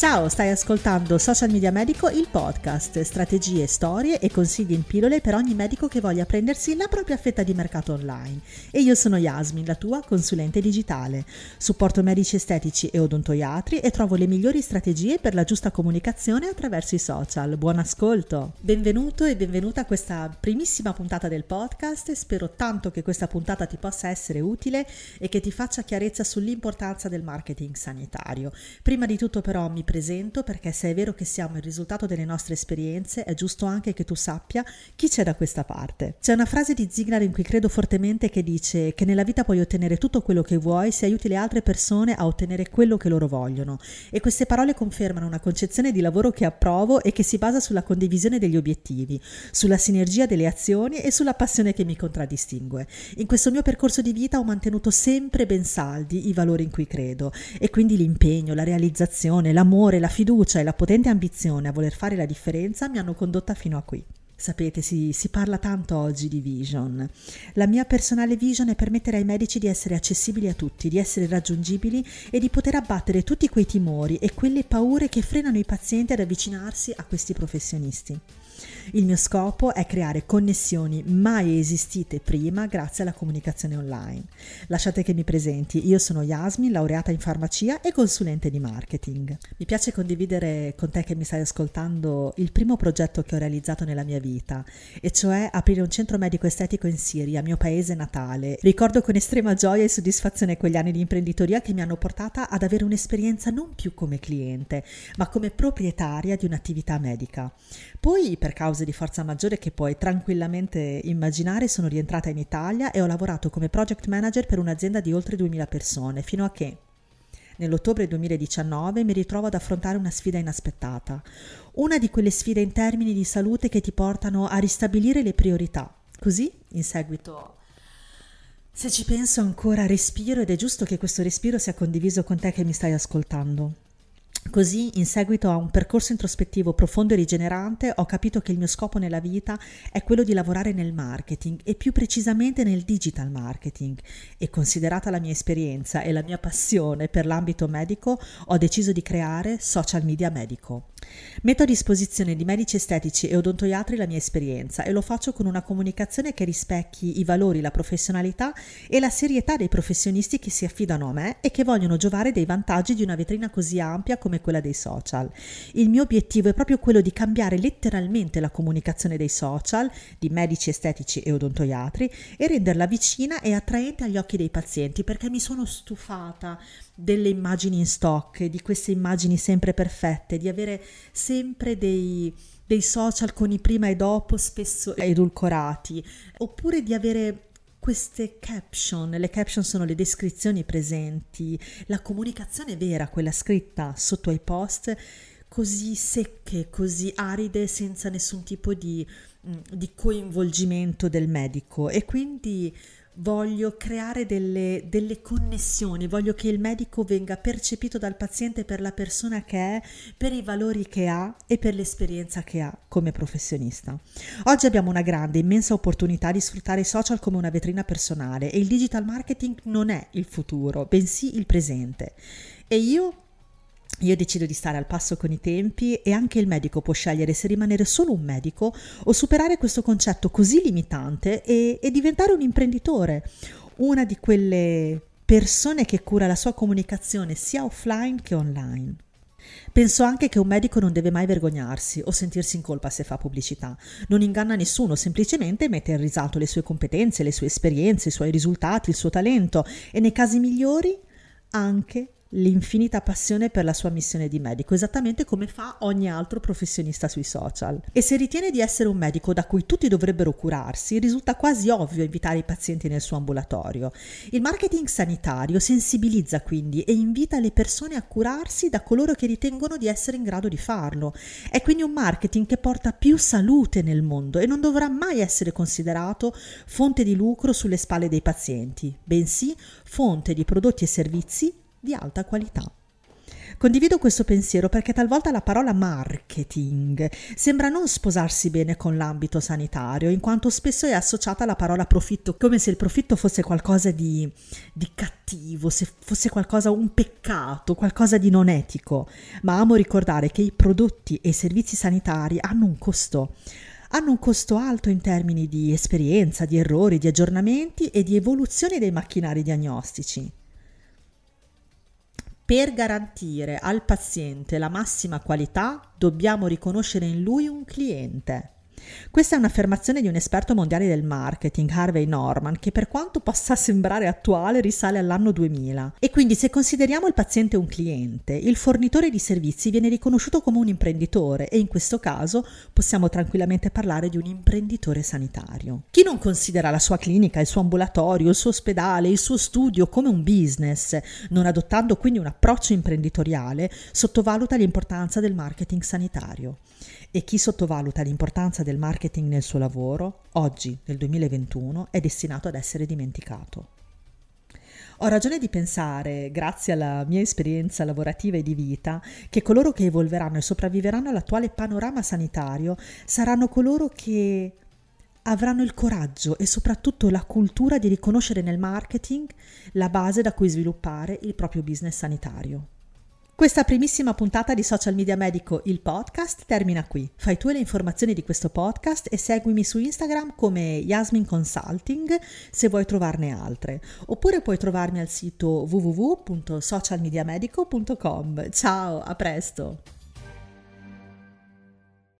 Ciao, stai ascoltando Social Media Medico, il podcast, strategie, storie e consigli in pillole per ogni medico che voglia prendersi la propria fetta di mercato online. E io sono Yasmin, la tua consulente digitale. Supporto medici estetici e odontoiatri e trovo le migliori strategie per la giusta comunicazione attraverso i social. Buon ascolto! Benvenuto e benvenuta a questa primissima puntata del podcast. Spero tanto che questa puntata ti possa essere utile e che ti faccia chiarezza sull'importanza del marketing sanitario. Prima di tutto però mi presento perché se è vero che siamo il risultato delle nostre esperienze, è giusto anche che tu sappia chi c'è da questa parte. C'è una frase di Ziglar in cui credo fortemente che dice che nella vita puoi ottenere tutto quello che vuoi se aiuti le altre persone a ottenere quello che loro vogliono. E queste parole confermano una concezione di lavoro che approvo e che si basa sulla condivisione degli obiettivi, sulla sinergia delle azioni e sulla passione che mi contraddistingue. In questo mio percorso di vita ho mantenuto sempre ben saldi i valori in cui credo e quindi l'impegno, la realizzazione, l'amore l'amore, la fiducia e la potente ambizione a voler fare la differenza mi hanno condotta fino a qui. Sapete, si, si, parla tanto oggi di vision. La mia personale vision è permettere ai medici di essere accessibili a tutti, di essere raggiungibili e di poter abbattere tutti quei timori e quelle paure che frenano i pazienti ad avvicinarsi a questi professionisti. Il mio scopo è creare connessioni mai esistite prima grazie alla comunicazione online. Lasciate che mi presenti, io sono Yasmin, laureata in farmacia e consulente di marketing. Mi piace condividere con te che mi stai ascoltando il primo progetto che ho realizzato nella mia vita, e cioè aprire un centro medico estetico in Siria, mio paese natale. Ricordo con estrema gioia e soddisfazione quegli anni di imprenditoria che mi hanno portata ad avere un'esperienza non più come cliente, ma come proprietaria di un'attività medica. Poi, per cause di forza maggiore che puoi tranquillamente immaginare, sono rientrata in Italia e ho lavorato come project manager per un'azienda di oltre 2000 persone, fino a che nell'ottobre 2019 mi ritrovo ad affrontare una sfida inaspettata, una di quelle sfide in termini di salute che ti portano a ristabilire le priorità. Così, in seguito se ci penso ancora respiro ed è giusto che questo respiro sia condiviso con te che mi stai ascoltando. Così, in seguito a un percorso introspettivo profondo e rigenerante, ho capito che il mio scopo nella vita è quello di lavorare nel marketing e più precisamente nel digital marketing e considerata la mia esperienza e la mia passione per l'ambito medico, ho deciso di creare Social Media Medico. Metto a disposizione di medici estetici e odontoiatri la mia esperienza e lo faccio con una comunicazione che rispecchi i valori, la professionalità e la serietà dei professionisti che si affidano a me e che vogliono giovare dei vantaggi di una vetrina così ampia come quella dei social. Il mio obiettivo è proprio quello di cambiare letteralmente la comunicazione dei social, di medici estetici e odontoiatri, e renderla vicina e attraente agli occhi dei pazienti, perché mi sono stufata delle immagini in stock, di queste immagini sempre perfette, di avere sempre dei, dei social con i prima e dopo spesso edulcorati, oppure di avere queste caption, le caption sono le descrizioni presenti, la comunicazione vera, quella scritta sotto ai post, così secche, così aride, senza nessun tipo di, mm, di coinvolgimento del medico. E quindi voglio creare delle, delle, connessioni, voglio che il medico venga percepito dal paziente per la persona che è, per i valori che ha e per l'esperienza che ha come professionista. Oggi abbiamo una grande, immensa opportunità di sfruttare i social come una vetrina personale e il digital marketing non è il futuro, bensì il presente. E io io decido di stare al passo con i tempi e anche il medico può scegliere se rimanere solo un medico o superare questo concetto così limitante e, e diventare un imprenditore, una di quelle persone che cura la sua comunicazione sia offline che online. Penso anche che un medico non deve mai vergognarsi o sentirsi in colpa se fa pubblicità. Non inganna nessuno, semplicemente mette in risalto le sue competenze, le sue esperienze, i suoi risultati, il suo talento e nei casi migliori anche l'infinita passione per la sua missione di medico, esattamente come fa ogni altro professionista sui social. E se ritiene di essere un medico da cui tutti dovrebbero curarsi, risulta quasi ovvio invitare i pazienti nel suo ambulatorio. Il marketing sanitario sensibilizza quindi e invita le persone a curarsi da coloro che ritengono di essere in grado di farlo. È quindi un marketing che porta più salute nel mondo e non dovrà mai essere considerato fonte di lucro sulle spalle dei pazienti, bensì fonte di prodotti e servizi di alta qualità. Condivido questo pensiero perché talvolta la parola marketing sembra non sposarsi bene con l'ambito sanitario, in quanto spesso è associata alla parola profitto, come se il profitto fosse qualcosa di, di cattivo, se fosse qualcosa, un peccato, qualcosa di non etico. Ma amo ricordare che i prodotti e i servizi sanitari hanno un costo hanno un costo alto in termini di esperienza, di errori, di aggiornamenti e di evoluzione dei macchinari diagnostici. Per garantire al paziente la massima qualità dobbiamo riconoscere in lui un cliente. Questa è un'affermazione di un esperto mondiale del marketing, Harvey Norman, che per quanto possa sembrare attuale risale all'anno 2000. E quindi se consideriamo il paziente un cliente, il fornitore di servizi viene riconosciuto come un imprenditore e in questo caso possiamo tranquillamente parlare di un imprenditore sanitario. Chi non considera la sua clinica, il suo ambulatorio, il suo ospedale, il suo studio come un business, non adottando quindi un approccio imprenditoriale, sottovaluta l'importanza del marketing sanitario. E chi sottovaluta l'importanza del marketing nel suo lavoro, oggi, nel 2021, è destinato ad essere dimenticato. Ho ragione di pensare, grazie alla mia esperienza lavorativa e di vita, che coloro che evolveranno e sopravviveranno all'attuale panorama sanitario saranno coloro che avranno il coraggio e soprattutto la cultura di riconoscere nel marketing la base da cui sviluppare il proprio business sanitario. Questa primissima puntata di Social Media Medico, il podcast, termina qui. Fai tu le informazioni di questo podcast e seguimi su Instagram come Yasmin Consulting se vuoi trovarne altre. Oppure puoi trovarmi al sito www.socialmediamedico.com. Ciao, a presto!